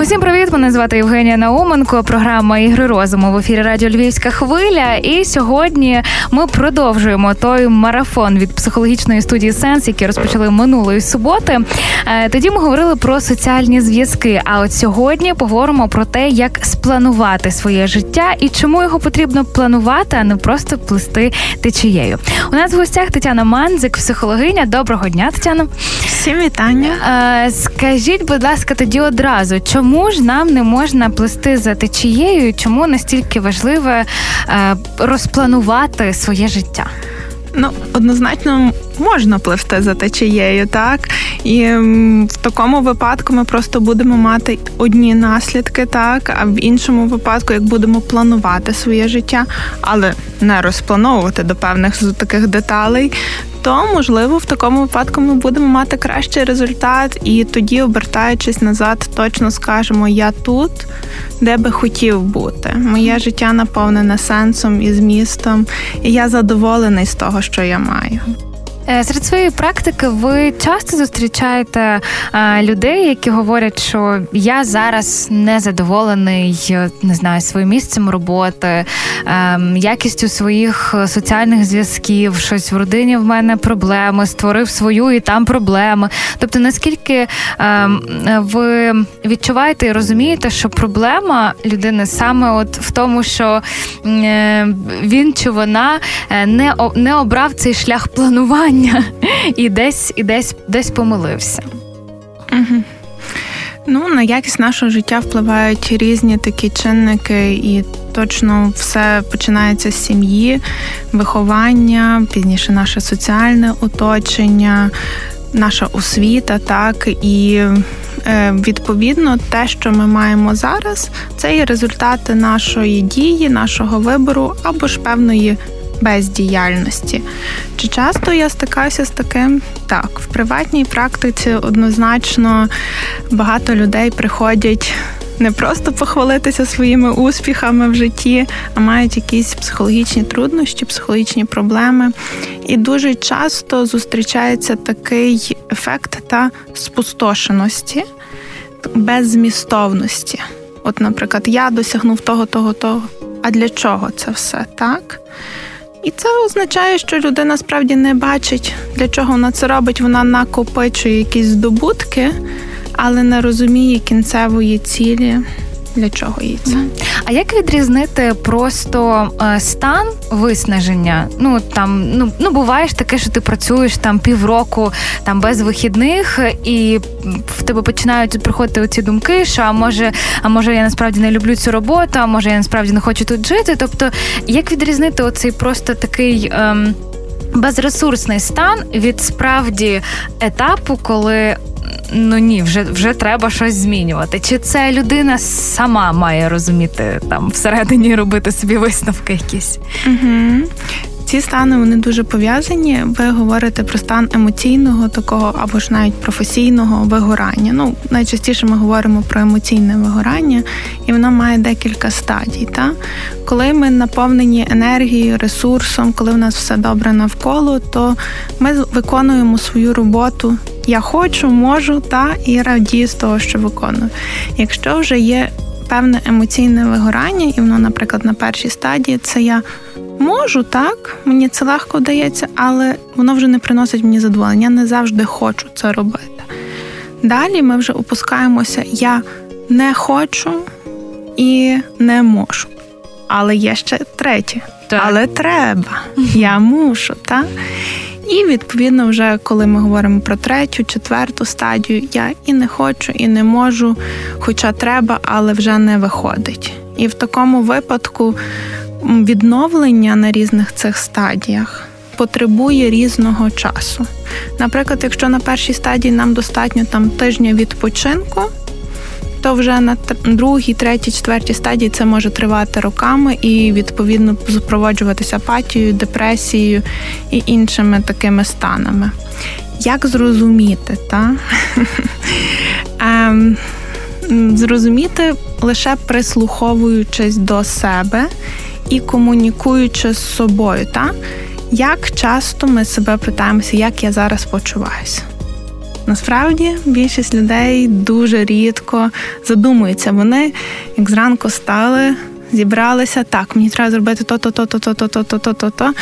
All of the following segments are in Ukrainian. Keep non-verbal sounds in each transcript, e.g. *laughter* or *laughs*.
Усім привіт! Мене звати Євгенія Науменко. Програма Ігри розуму в ефірі Радіо Львівська хвиля. І сьогодні ми продовжуємо той марафон від психологічної студії Сенс, який розпочали минулої суботи. Е, тоді ми говорили про соціальні зв'язки. А от сьогодні поговоримо про те, як спланувати своє життя і чому його потрібно планувати, а не просто плести течією. У нас в гостях Тетяна Манзик, психологиня. Доброго дня, Тетяна. Всім вітання. Е, скажіть, будь ласка, тоді одразу, чому? Чому ж нам не можна плести за течією? Чому настільки важливо е, розпланувати своє життя? Ну, однозначно можна пливти за течією, так і в такому випадку ми просто будемо мати одні наслідки, так а в іншому випадку, як будемо планувати своє життя, але не розплановувати до певних таких деталей, то можливо в такому випадку ми будемо мати кращий результат, і тоді, обертаючись назад, точно скажемо Я тут, де би хотів бути. Моє життя наповнене сенсом і змістом, і я задоволений з того, що я маю. Е, серед своєї практики ви часто зустрічаєте е, людей, які говорять, що я зараз не задоволений, не знаю, своїм місцем роботи, ем, якістю своїх соціальних зв'язків, щось в родині в мене проблеми, створив свою і там проблеми. Тобто, наскільки ем, ви відчуваєте і розумієте, що проблема людини саме от в тому, що е, він чи вона не обрав цей шлях планування бажання і десь і десь десь помилився. Угу. Ну, на якість нашого життя впливають різні такі чинники, і точно все починається з сім'ї, виховання, пізніше наше соціальне оточення, наша освіта, так і е, відповідно те, що ми маємо зараз, це є результати нашої дії, нашого вибору або ж певної бездіяльності. Чи часто я стикаюся з таким? Так, в приватній практиці однозначно багато людей приходять. Не просто похвалитися своїми успіхами в житті, а мають якісь психологічні труднощі, психологічні проблеми. І дуже часто зустрічається такий ефект та спустошеності, беззмістовності. От, наприклад, я досягнув того, того, того. А для чого це все так? І це означає, що людина справді не бачить, для чого вона це робить. Вона накопичує якісь здобутки, але не розуміє кінцевої цілі для чого їй це. А як відрізнити просто е, стан виснаження? Ну там ну ну буває таке, що ти працюєш там півроку там без вихідних, і в тебе починають приходити оці думки, що а може, а може я насправді не люблю цю роботу, а може я насправді не хочу тут жити. Тобто, як відрізнити оцей просто такий. Ем, Безресурсний стан від справді етапу, коли ну ні, вже вже треба щось змінювати. Чи це людина сама має розуміти там всередині робити собі висновки якісь? Угу. Ці стани вони дуже пов'язані. Ви говорите про стан емоційного такого або ж навіть професійного вигорання. Ну, найчастіше ми говоримо про емоційне вигорання, і воно має декілька стадій. Та? Коли ми наповнені енергією, ресурсом, коли в нас все добре навколо, то ми виконуємо свою роботу. Я хочу, можу та і радію з того, що виконую. Якщо вже є певне емоційне вигорання, і воно, наприклад, на першій стадії, це я можу, так, мені це легко вдається, але воно вже не приносить мені задоволення. Я не завжди хочу це робити. Далі ми вже опускаємося, я не хочу і не можу. Але є ще третє. Так. Але треба, я мушу, так? І відповідно, вже коли ми говоримо про третю, четверту стадію, я і не хочу, і не можу, хоча треба, але вже не виходить. І в такому випадку відновлення на різних цих стадіях потребує різного часу. Наприклад, якщо на першій стадії нам достатньо там тижня відпочинку, то вже на другій, третій, четвертій стадії це може тривати роками і відповідно супроводжуватися апатією, депресією і іншими такими станами. Як зрозуміти, та? *laughs* ем, зрозуміти лише прислуховуючись до себе і комунікуючи з собою, та? Як часто ми себе питаємося, як я зараз почуваюся? Насправді більшість людей дуже рідко задумуються. Вони як зранку стали, зібралися. Так, мені треба зробити то-то, то-то, то-то, то-то, то-то, то.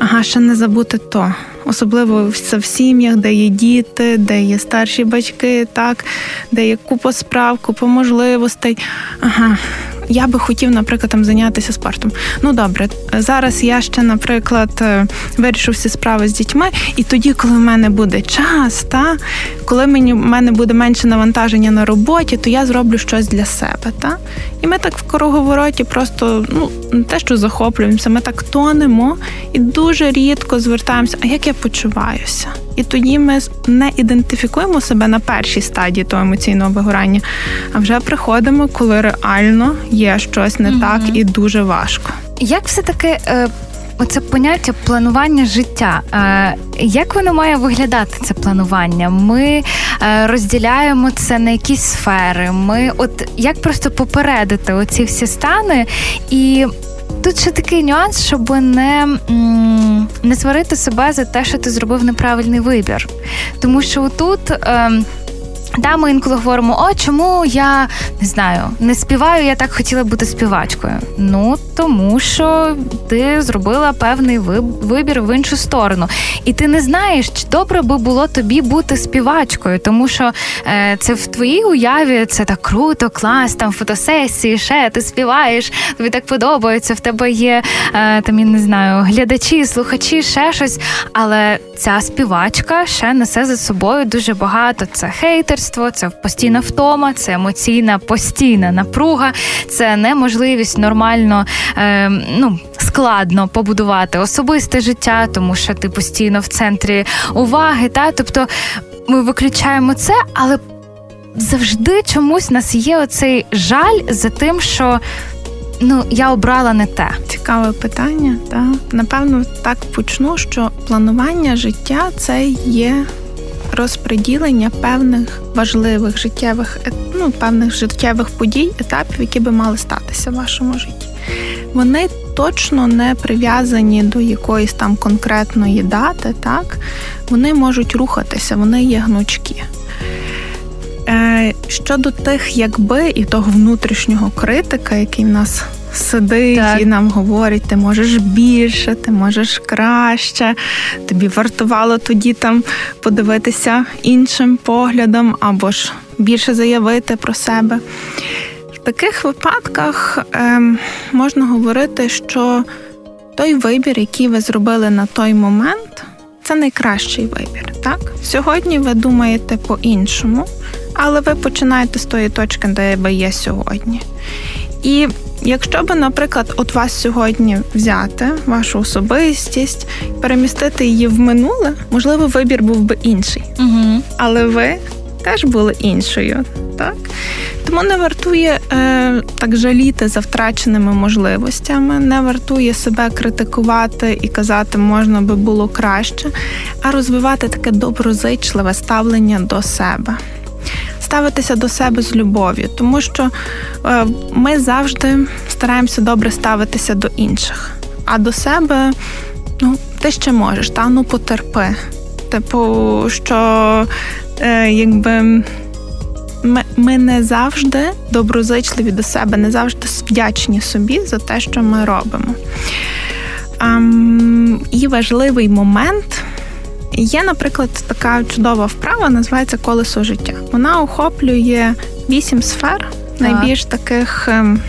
Ага, ще не забути то. Особливо в сім'ях, де є діти, де є старші батьки, так, де є купа справ, купа можливостей. Ага, я би хотів, наприклад, там зайнятися спортом. Ну добре, зараз я ще, наприклад, е, вирішу всі справи з дітьми, і тоді, коли в мене буде час, та коли мені в мене буде менше навантаження на роботі, то я зроблю щось для себе. Та? І ми так в круговороті просто ну не те, що захоплюємося, ми так тонемо і дуже рідко звертаємося, а як я почуваюся. І тоді ми не ідентифікуємо себе на першій стадії того емоційного вигорання, а вже приходимо, коли реально є щось не mm так і дуже важко. Як все таки е, оце поняття планування життя? Е, як воно має виглядати це планування? Ми е, розділяємо це на якісь сфери. Ми, от як просто попередити оці всі стани і. Тут ще такий нюанс, щоб не не сварити себе за те, що ти зробив неправильний вибір. Тому що тут. Да, ми інколи говоримо, о, чому я не знаю, не співаю, я так хотіла бути співачкою. Ну тому що ти зробила певний вибір в іншу сторону, і ти не знаєш, чи добре би було тобі бути співачкою, тому що е, це в твоїй уяві це так круто, клас, там фотосесії, ще ти співаєш, тобі так подобається. В тебе є е, там я не знаю, глядачі, слухачі, ще щось. Але ця співачка ще несе за собою дуже багато. Це хейтер батьківство, це постійна втома, це емоційна постійна напруга, це неможливість нормально е, ну, складно побудувати особисте життя, тому що ти постійно в центрі уваги. Та? Тобто ми виключаємо це, але завжди чомусь нас є оцей жаль за тим, що. Ну, я обрала не те. Цікаве питання. Так. Напевно, так почну, що планування життя це є розподілення певних важливих життєвих ну, певних життєвих подій, етапів, які би мали статися в вашому житті. Вони точно не прив'язані до якоїсь там конкретної дати, так вони можуть рухатися, вони є гнучкі. Е, щодо тих, якби і того внутрішнього критика, який в нас сидить так. і нам говорить, ти можеш більше, ти можеш краще, тобі вартувало тоді там подивитися іншим поглядом або ж більше заявити про себе. В таких випадках е, можна говорити, що той вибір, який ви зробили на той момент, це найкращий вибір. Так? Сьогодні ви думаєте по-іншому, але ви починаєте з тої точки, де ви є сьогодні. І якщо би, наприклад, от вас сьогодні взяти, вашу особистість, перемістити її в минуле, можливо, вибір був би інший. Угу. Але ви теж були іншою. Так? Тому не вартує е, так жаліти за втраченими можливостями, не вартує себе критикувати і казати, можна би було краще, а розвивати таке доброзичливе ставлення до себе ставитися до себе з любов'ю, тому що е, ми завжди стараємося добре ставитися до інших, а до себе, ну, ти ще можеш, та ну потерпи. Типу, що е, якби ми ми не завжди доброзичливі до себе, не завжди вдячні собі за те, що ми робимо. А, і важливий момент Є, наприклад, така чудова вправа, називається колесо життя. Вона охоплює вісім сфер, найбільш таких. Ем,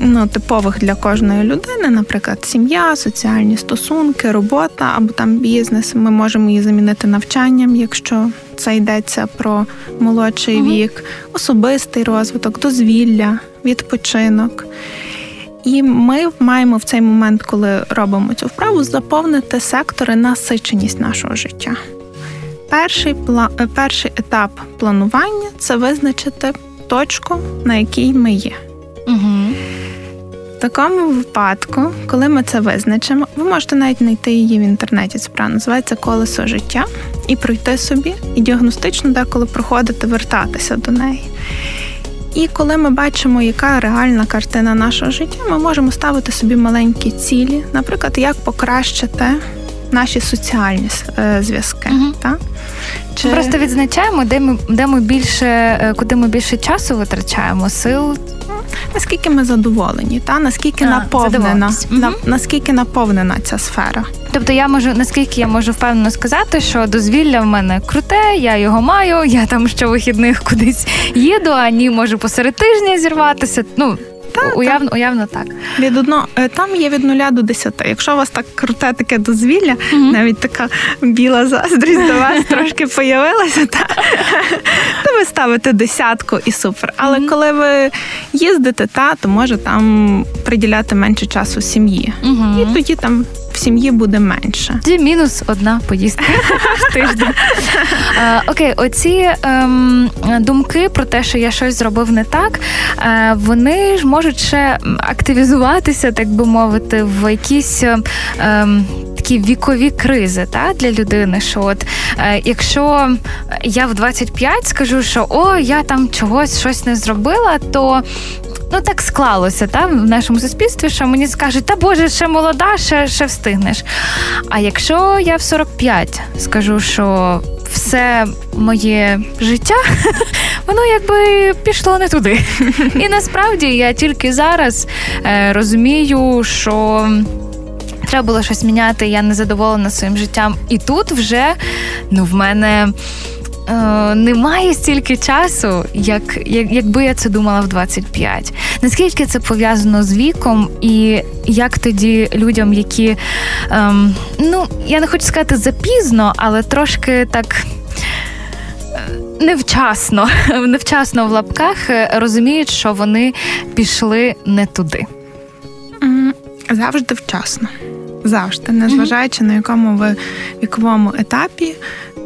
ну, типових для кожної людини, наприклад, сім'я, соціальні стосунки, робота або там бізнес. Ми можемо її замінити навчанням, якщо це йдеться про молодший угу. вік, особистий розвиток, дозвілля, відпочинок. І ми маємо в цей момент, коли робимо цю вправу, заповнити сектори насиченість нашого життя. Перший е, перший етап планування це визначити точку, на якій ми є. Угу. В такому випадку, коли ми це визначимо, ви можете навіть знайти її в інтернеті. Це правда називається колесо життя, і пройти собі, і діагностично деколи проходити, вертатися до неї. І коли ми бачимо, яка реальна картина нашого життя, ми можемо ставити собі маленькі цілі, наприклад, як покращити наші соціальні е, зв'язки. Угу. Так? Чи... Просто відзначаємо, де ми де ми більше, е, куди ми більше часу витрачаємо, сил. Наскільки ми задоволені, та наскільки а, наповнена на, наскільки наповнена ця сфера? Тобто я можу наскільки я можу впевнено сказати, що дозвілля в мене круте, я його маю, я там щовихідних кудись їду, а ні можу посеред тижня зірватися. Ну так, уявно, уявно так. Від одно е, там є від нуля до десяти. Якщо у вас так круте таке дозвілля, mm навіть така біла заздрість до вас *laughs* трошки появилася, та, *laughs* то ви ставите десятку і супер. Але mm коли ви їздите, та то може там приділяти менше часу сім'ї. mm І тоді там в сім'ї буде менше. Тоді мінус одна поїздка *laughs* в тиждень. Окей, оці ем, думки про те, що я щось зробив не так, е, вони ж можуть ще активізуватися, так би мовити, в якісь. Ем, Такі вікові кризи та для людини. Що от е, якщо я в 25 скажу, що о, я там чогось щось не зробила, то ну так склалося та в нашому суспільстві, що мені скажуть, та Боже, ще молода, ще ще встигнеш. А якщо я в 45 скажу, що все моє життя, *laughs* воно якби пішло не туди. І насправді я тільки зараз е, розумію, що. Треба було щось міняти, я не задоволена своїм життям. І тут вже ну, в мене е, немає стільки часу, як, як якби я це думала в 25. Наскільки це пов'язано з віком, і як тоді людям, які е, ну я не хочу сказати запізно, але трошки так. Е, невчасно, *laughs* невчасно в лапках е, розуміють, що вони пішли не туди. Завжди вчасно. Завжди, незважаючи на якому ви віковому етапі,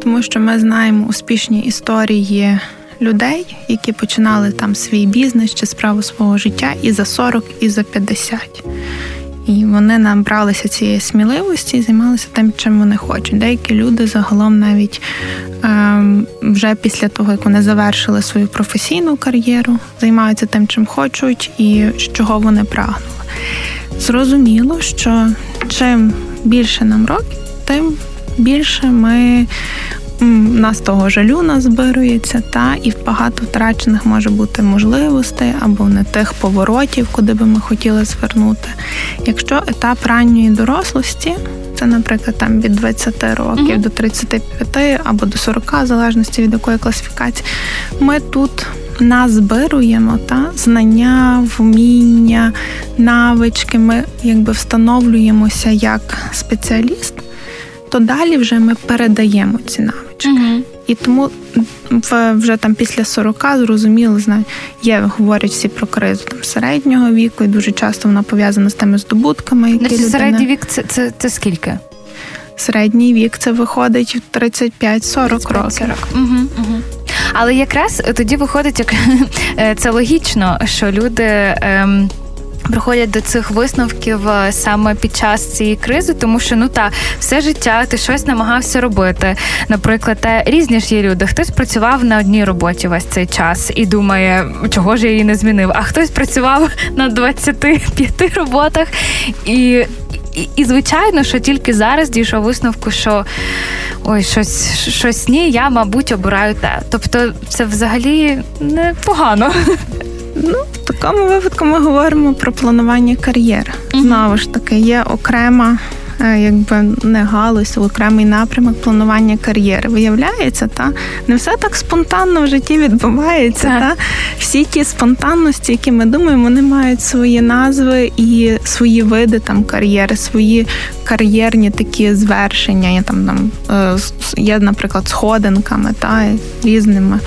тому що ми знаємо успішні історії людей, які починали там свій бізнес чи справу свого життя і за 40, і за 50. І вони набралися цієї сміливості і займалися тим, чим вони хочуть. Деякі люди загалом навіть е, вже після того, як вони завершили свою професійну кар'єру, займаються тим, чим хочуть і чого вони прагнули. Зрозуміло, що чим більше нам років, тим більше ми нас того жалю назбирується, та і в багато втрачених може бути можливостей або не тих поворотів, куди би ми хотіли звернути. Якщо етап ранньої дорослості, це, наприклад, там від 20 років mm-hmm. до 35 або до 40, в залежності від якої класифікації, ми тут назбируємо та знання, вміння, навички. Ми якби встановлюємося як спеціаліст, то далі вже ми передаємо ці навички. Угу. І тому вже там після 40 зрозуміло, знаю, є, говорять всі про кризу там середнього віку, і дуже часто вона пов'язана з тими здобутками, які людина... середній вік це, це, це скільки? Середній вік це виходить 35-40 років. Угу, угу. Але якраз тоді виходить, як *laughs* е, це логічно, що люди. Ем... Приходять до цих висновків е, саме під час цієї кризи, тому що ну та все життя ти щось намагався робити. Наприклад, та різні ж є люди. Хтось працював на одній роботі весь цей час і думає, чого ж я її не змінив. А хтось працював *laughs* на 25 роботах і і, і звичайно, що тільки зараз дійшов висновку, що ой, щось щось ні, я, мабуть, обираю те. Тобто, це взагалі непогано. *laughs* Ну, в такому випадку ми говоримо про планування кар'єри. Знову ж таки, є окрема Е, якби не галузь, окремий напрямок планування кар'єри. Виявляється, та не все так спонтанно в житті відбувається. Так. Та всі ті спонтанності, які ми думаємо, вони мають свої назви і свої види там кар'єри, свої кар'єрні такі звершення. Я там там е, є, наприклад, сходинками та різними.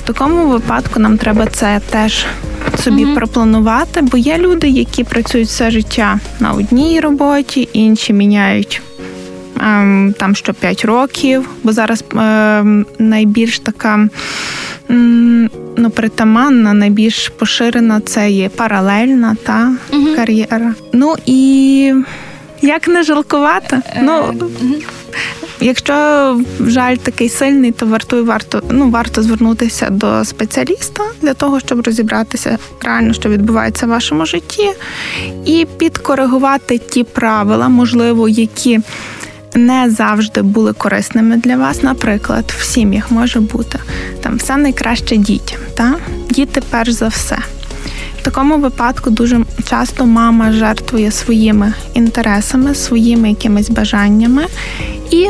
В такому випадку нам треба це теж собі mm пропланувати, бо є люди, які працюють все життя на одній роботі, інші міняють ем, там що 5 років, бо зараз ем, найбільш така. Ну, притаманна, найбільш поширена це є паралельна та uh кар'єра. Ну і як не жалкувати? Ну Якщо жаль такий сильний, то вартує варто ну варто звернутися до спеціаліста для того, щоб розібратися реально, що відбувається в вашому житті, і підкоригувати ті правила, можливо, які не завжди були корисними для вас. Наприклад, в сім'ях може бути там все найкраще дітям. Та? Діти перш за все. В такому випадку дуже часто мама жертвує своїми інтересами, своїми якимись бажаннями і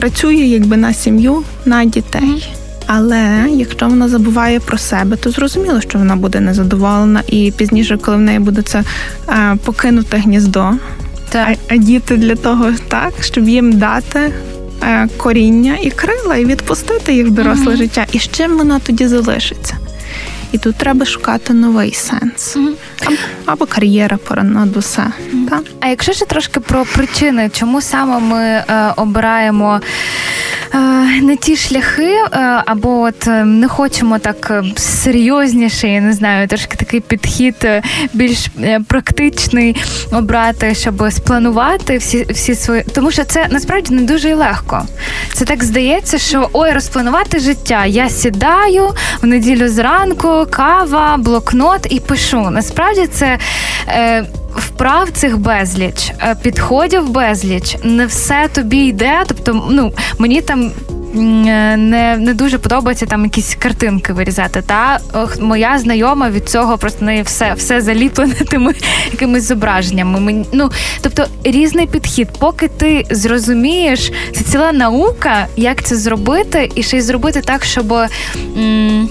працює якби на сім'ю, на дітей. Але якщо вона забуває про себе, то зрозуміло, що вона буде незадоволена, і пізніше, коли в неї буде це е, покинуте гніздо, так. А, а діти для того, так щоб їм дати е, коріння і крила, і відпустити їх в доросле uh життя. І з чим вона тоді залишиться? І тут треба шукати новий сенс mm або, кар'єра понад усе. mm Так? А якщо ще трошки про причини, чому саме ми е, обираємо Е, не ті шляхи, е, або от е, не хочемо так серйозніше, я не знаю, трошки такий підхід більш практичний обрати, щоб спланувати всі всі свої. Тому що це насправді не дуже легко. Це так здається, що ой, розпланувати життя. Я сідаю в неділю зранку, кава, блокнот і пишу. Насправді це вправ цих безліч, е, підходів безліч, не все тобі йде. Тобто, ну мені там. Е, не не дуже подобається там якісь картинки вирізати. Та моя знайома від цього просто неї все все заліплене *laughs* тими якимись зображеннями. Мені, ну тобто різний підхід, поки ти зрозумієш, це ціла наука, як це зробити, і ще й зробити так, щоб. М-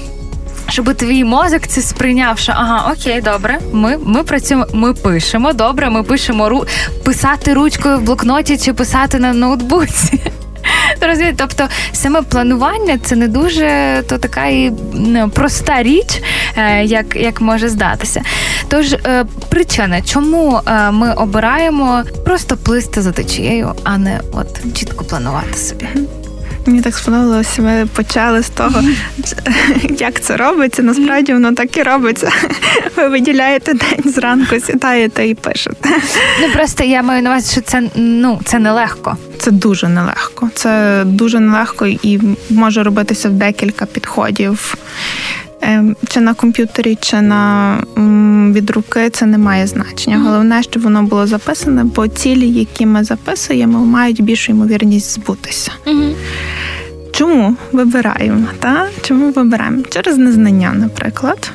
щоб твій мозок це сприйняв, що ага, окей, добре, ми ми працюємо, ми пишемо. Добре, ми пишемо ру писати ручкою в блокноті чи писати на ноутбуці. *laughs* Розумієте? Тобто саме планування це не дуже то така і ну, проста річ, е, як як може здатися. Тож е, причина, чому е, ми обираємо просто плисти за течією, а не от чітко планувати собі. Мені так сподобалося, ми почали з того, *laughs* як це робиться. Насправді воно так і робиться. Ви виділяєте день зранку, сідаєте і пишете. Ну просто я маю на увазі, що це ну це нелегко. Це дуже нелегко. Це дуже нелегко і може робитися в декілька підходів. Ем, чи на комп'ютері, чи на від руки це не має значення. Головне, щоб воно було записане, бо цілі, які ми записуємо, мають більшу ймовірність збутися. Чому вибираємо? Та? Чому вибираємо? Через незнання, наприклад.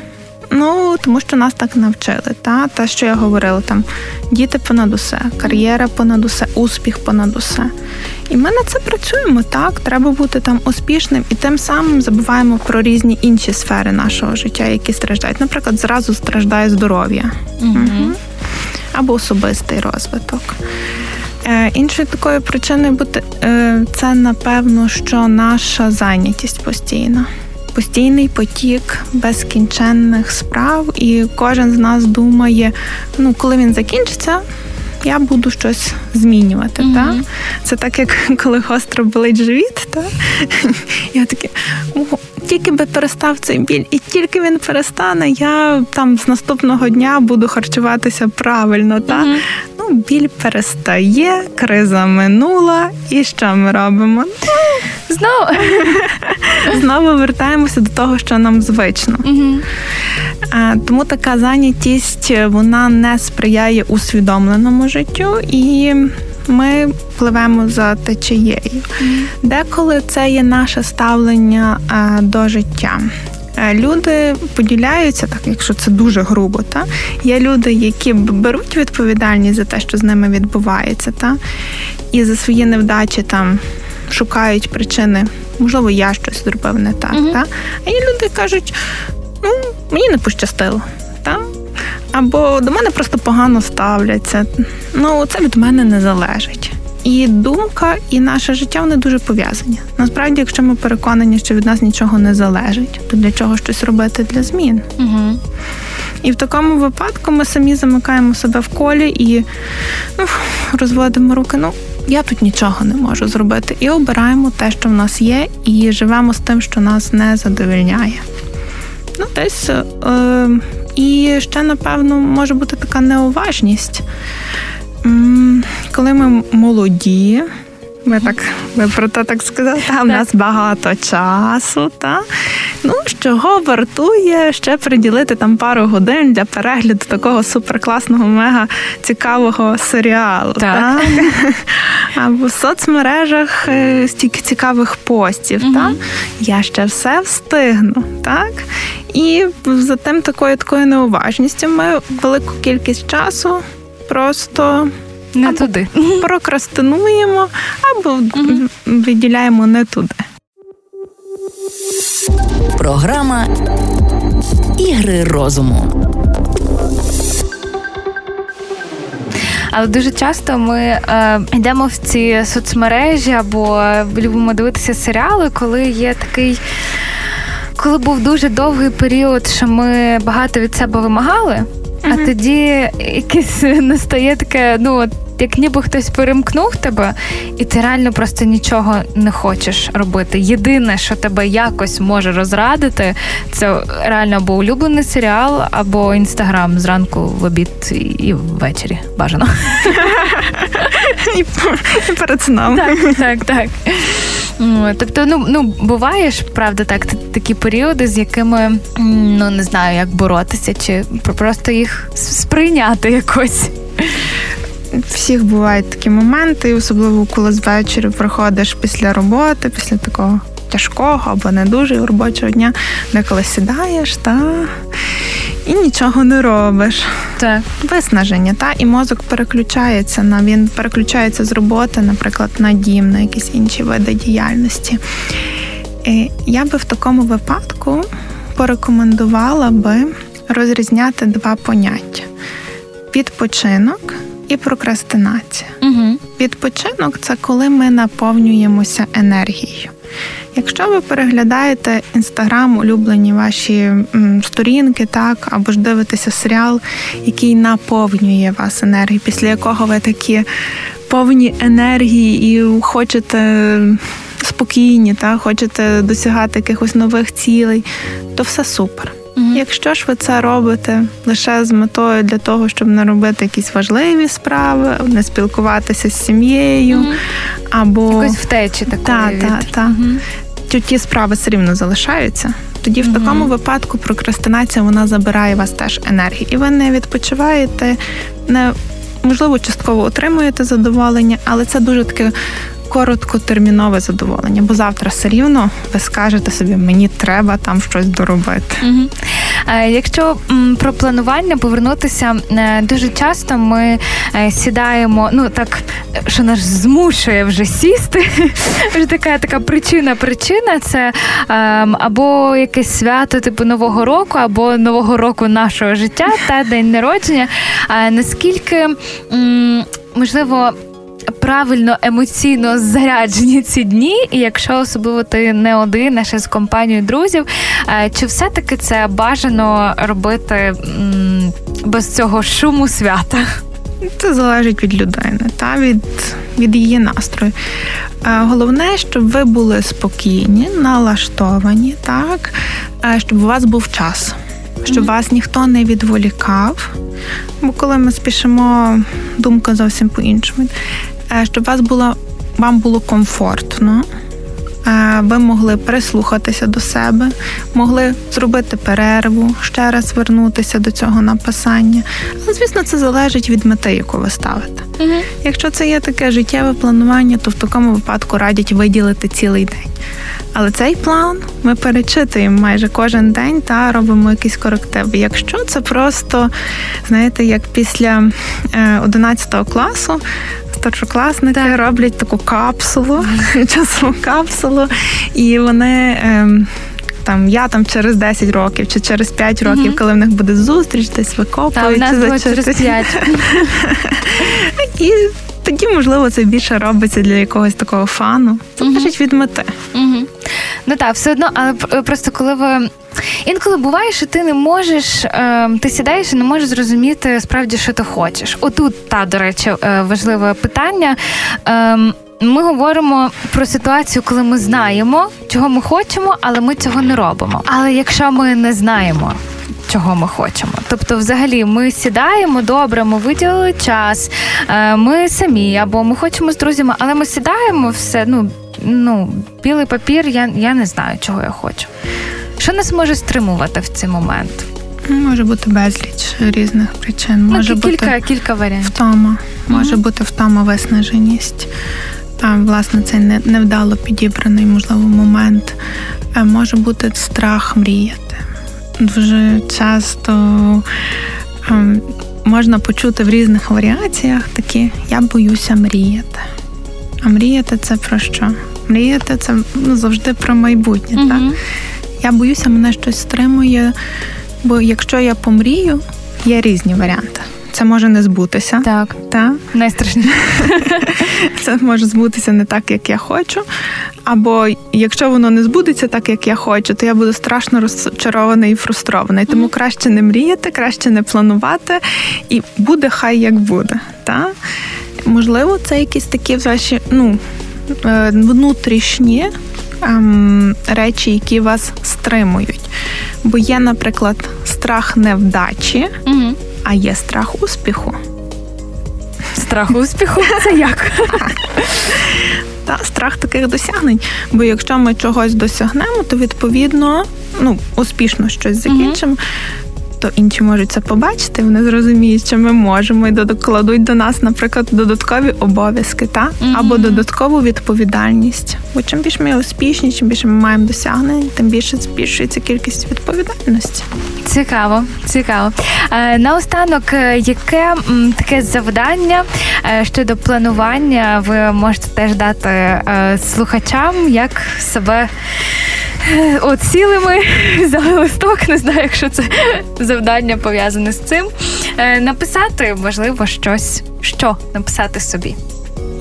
Ну, тому що нас так навчили. Та Те, що я говорила, там діти понад усе, кар'єра понад усе, успіх понад усе. І ми на це працюємо так. Треба бути там успішним і тим самим забуваємо про різні інші сфери нашого життя, які страждають. Наприклад, зразу страждає здоров'я угу. або особистий розвиток. Е, іншою такою причиною бути е, це напевно, що наша зайнятість постійна постійний потік безкінченних справ, і кожен з нас думає, ну коли він закінчиться. Я буду щось змінювати. Mm-hmm. Та? Це так, як *laughs* коли гостро болить живіт, та? я таке, тільки би перестав цей біль, і тільки він перестане, я там з наступного дня буду харчуватися правильно. Та? Mm-hmm. Ну, Біль перестає, криза минула, і що ми робимо? Знову *laughs* Знову вертаємося до того, що нам звично. Тому така зайнятість вона не сприяє усвідомленому життю і. Ми пливемо за течією. Mm. Деколи це є наше ставлення до життя. Люди поділяються, так якщо це дуже грубо, та є люди, які беруть відповідальність за те, що з ними відбувається, та і за свої невдачі там шукають причини. Можливо, я щось зробив не так. uh Та? А є люди кажуть, ну, мені не пощастило. Або до мене просто погано ставляться. Ну, це від мене не залежить. І думка, і наше життя вони дуже пов'язані. Насправді, якщо ми переконані, що від нас нічого не залежить, то для чого щось робити для змін? Угу. І в такому випадку ми самі замикаємо себе в колі і ну, розводимо руки. Ну, я тут нічого не можу зробити. І обираємо те, що в нас є, і живемо з тим, що нас не задовільняє. Ну, десь. Е, І ще, напевно, може бути така неуважність. Коли ми молоді, Ми так ми про те так сказали. Та в нас багато часу, та ну чого вартує ще приділити там пару годин для перегляду такого суперкласного, мега цікавого серіалу. Так. так? *laughs* Або в соцмережах е, стільки цікавих постів. Угу. Так? Я ще все встигну. так? І за тим такою такою неуважністю ми велику кількість часу просто. Не або туди. Прокрастинуємо або угу. виділяємо не туди. Програма Ігри розуму. Але дуже часто ми е, йдемо в ці соцмережі або любимо дивитися серіали, коли є такий. Коли був дуже довгий період, що ми багато від себе вимагали, а mm тоді якесь *laughs* настає таке, ну як ніби хтось перемкнув тебе, і ти реально просто нічого не хочеш робити. Єдине, що тебе якось може розрадити, це реально або улюблений серіал, або інстаграм зранку в обід і ввечері. Бажано. *laughs* І перед сном. Так, так, так. Тобто, ну ну буває ж, правда, так такі періоди, з якими ну не знаю, як боротися, чи просто їх сприйняти якось всіх бувають такі моменти, особливо коли з вечора приходиш після роботи, після такого тяжкого або не дуже робочого дня, деколи сідаєш та і нічого не робиш. Так. Виснаження, та і мозок переключається на він переключається з роботи, наприклад, на дім, на якісь інші види діяльності. І Я би в такому випадку порекомендувала би розрізняти два поняття: відпочинок і прокрастинація. Угу. Відпочинок це коли ми наповнюємося енергією. Якщо ви переглядаєте інстаграм, улюблені ваші сторінки, так, або ж дивитеся серіал, який наповнює вас енергією, після якого ви такі повні енергії і хочете спокійні, так, хочете досягати якихось нових цілей, то все супер. Угу. Якщо ж ви це робите лише з метою для того, щоб не робити якісь важливі справи, не спілкуватися з сім'єю, угу. або якось втечі такої. Так, так, так. То ті справи все рівно залишаються. Тоді в такому випадку прокрастинація вона забирає вас теж енергію, і ви не відпочиваєте, не можливо частково отримуєте задоволення, але це дуже таке короткотермінове задоволення, бо завтра все рівно ви скажете собі, мені треба там щось доробити. Угу. Якщо про планування повернутися, е, дуже часто ми е, сідаємо, ну так що нас змушує вже сісти. *laughs* Вже така така причина-причина це ем, або якесь свято типу Нового року, або Нового року нашого життя та день народження. Наскільки можливо правильно емоційно заряджені ці дні, і якщо особливо ти не один, а ще з компанією друзів, е, чи все-таки це бажано робити без цього шуму свята? Це залежить від людини та від від її настрою. Е, головне, щоб ви були спокійні, налаштовані, так, е, щоб у вас був час, щоб вас ніхто не відволікав. Бо коли ми спішимо, думка зовсім по-іншому. Е, щоб вас було вам було комфортно. Е, ви могли прислухатися до себе, могли зробити перерву, ще раз вернутися до цього написання. Але, звісно, це залежить від мети, яку ви ставите. Угу. Якщо це є таке життєве планування, то в такому випадку радять виділити цілий день. Але цей план ми перечитуємо майже кожен день та робимо якісь корективи. Якщо це просто, знаєте, як після 11 е, класу старшокласники так. роблять таку капсулу, *laughs* часову капсулу, і вони. Ем, там я там через 10 років чи через 5 років, mm-hmm. коли в них буде зустріч, десь викопують. Та, через 5. *laughs* І тоді, можливо, це більше робиться для якогось такого фану. Залежить mm-hmm. від мети. Ну так, все одно, але просто коли ви. Інколи буває, що ти не можеш, е, ти сідаєш і не можеш зрозуміти справді, що ти хочеш. Отут, та, до речі, е, важливе питання. Ем, ми говоримо про ситуацію, коли ми знаємо, чого ми хочемо, але ми цього не робимо. Але якщо ми не знаємо, чого ми хочемо. Тобто, взагалі, ми сідаємо добре, ми виділили час, е, ми самі або ми хочемо з друзями, але ми сідаємо все. Ну ну білий папір. Я, я не знаю, чого я хочу. Що нас може стримувати в цей момент? Може бути безліч різних причин. Ну, кілька, бути кілька варіантів. Втома, може mm-hmm. бути втома, виснаженість. Там, Власне, цей невдало підібраний, можливо, момент. Може бути страх мріяти. Дуже часто можна почути в різних варіаціях такі я боюся мріяти. А мріяти це про що? Мріяти це ну, завжди про майбутнє. Mm-hmm. так? Я боюся, мене щось стримує, бо якщо я помрію, є різні варіанти. Це може не збутися. Так. Та? Найстрашніше. *laughs* Це може збутися не так, як я хочу. Або якщо воно не збудеться так, як я хочу, то я буду страшно розчарований і фрустрований. Тому краще не мріяти, краще не планувати, і буде хай як буде. Та? Можливо, це якісь такі ваші ну, е, внутрішні ем, речі, які вас стримують. Бо є, наприклад, страх невдачі, угу. а є страх успіху. Страх успіху це як? *laughs* Та страх таких досягнень. Бо якщо ми чогось досягнемо, то відповідно ну, успішно щось закінчимо. Mm-hmm то інші можуть це побачити. Вони зрозуміють, що ми можемо і докладуть до нас, наприклад, додаткові обов'язки, та mm-hmm. або додаткову відповідальність. Бо чим більше ми успішні, чим більше ми маємо досягнень, тим більше збільшується кількість відповідальності. Цікаво, цікаво. Е, наостанок, е, яке таке завдання е, щодо планування ви можете теж дати слухачам, як себе От сіли ми, *laughs* взяли листок, не знаю, якщо це завдання пов'язане з цим. Е, написати, можливо, щось, що написати собі.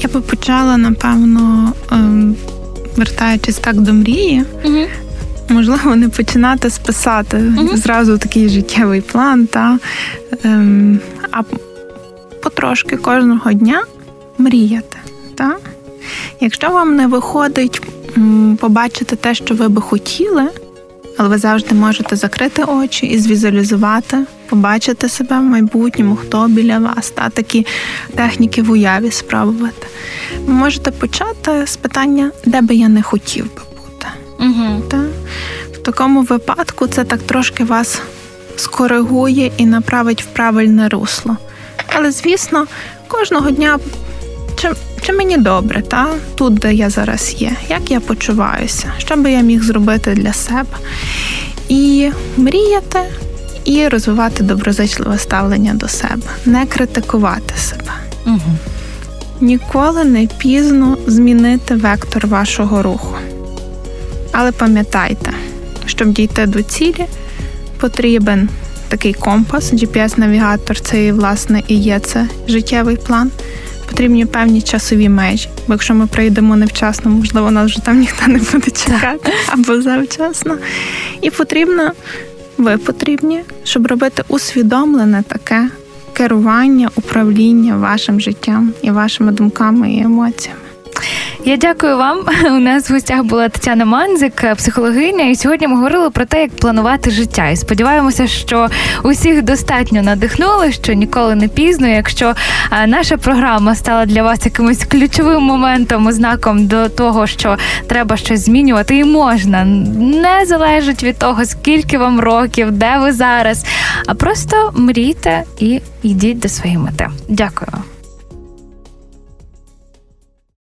Я би почала, напевно, ем, вертаючись так до мрії, угу. можливо, не починати списати угу. зразу такий життєвий план, та, ем, а потрошки кожного дня мріяти. Та? Якщо вам не виходить побачити те, що ви би хотіли, але ви завжди можете закрити очі і звізуалізувати, побачити себе в майбутньому, хто біля вас, та такі техніки в уяві спробувати. Ви можете почати з питання, де би я не хотів би бути. Угу. Та? В такому випадку це так трошки вас скоригує і направить в правильне русло. Але, звісно, кожного дня чи мені добре, та тут, де я зараз є, як я почуваюся, що би я міг зробити для себе. І мріяти, і розвивати доброзичливе ставлення до себе, не критикувати себе. Угу. Ніколи не пізно змінити вектор вашого руху. Але пам'ятайте, щоб дійти до цілі, потрібен такий компас, GPS-навігатор це, власне, і є це життєвий план потрібні певні часові межі. Бо якщо ми прийдемо невчасно, можливо, нас вже там ніхто не буде чекати або завчасно. І потрібно, ви потрібні, щоб робити усвідомлене таке керування, управління вашим життям і вашими думками і емоціями. Я дякую вам. *laughs* У нас в гостях була Тетяна Манзик, психологиня, і сьогодні ми говорили про те, як планувати життя. І сподіваємося, що усіх достатньо надихнули, що ніколи не пізно. Якщо наша програма стала для вас якимось ключовим моментом, знаком до того, що треба щось змінювати, і можна не залежить від того, скільки вам років, де ви зараз, а просто мрійте і йдіть до своєї мети. Дякую.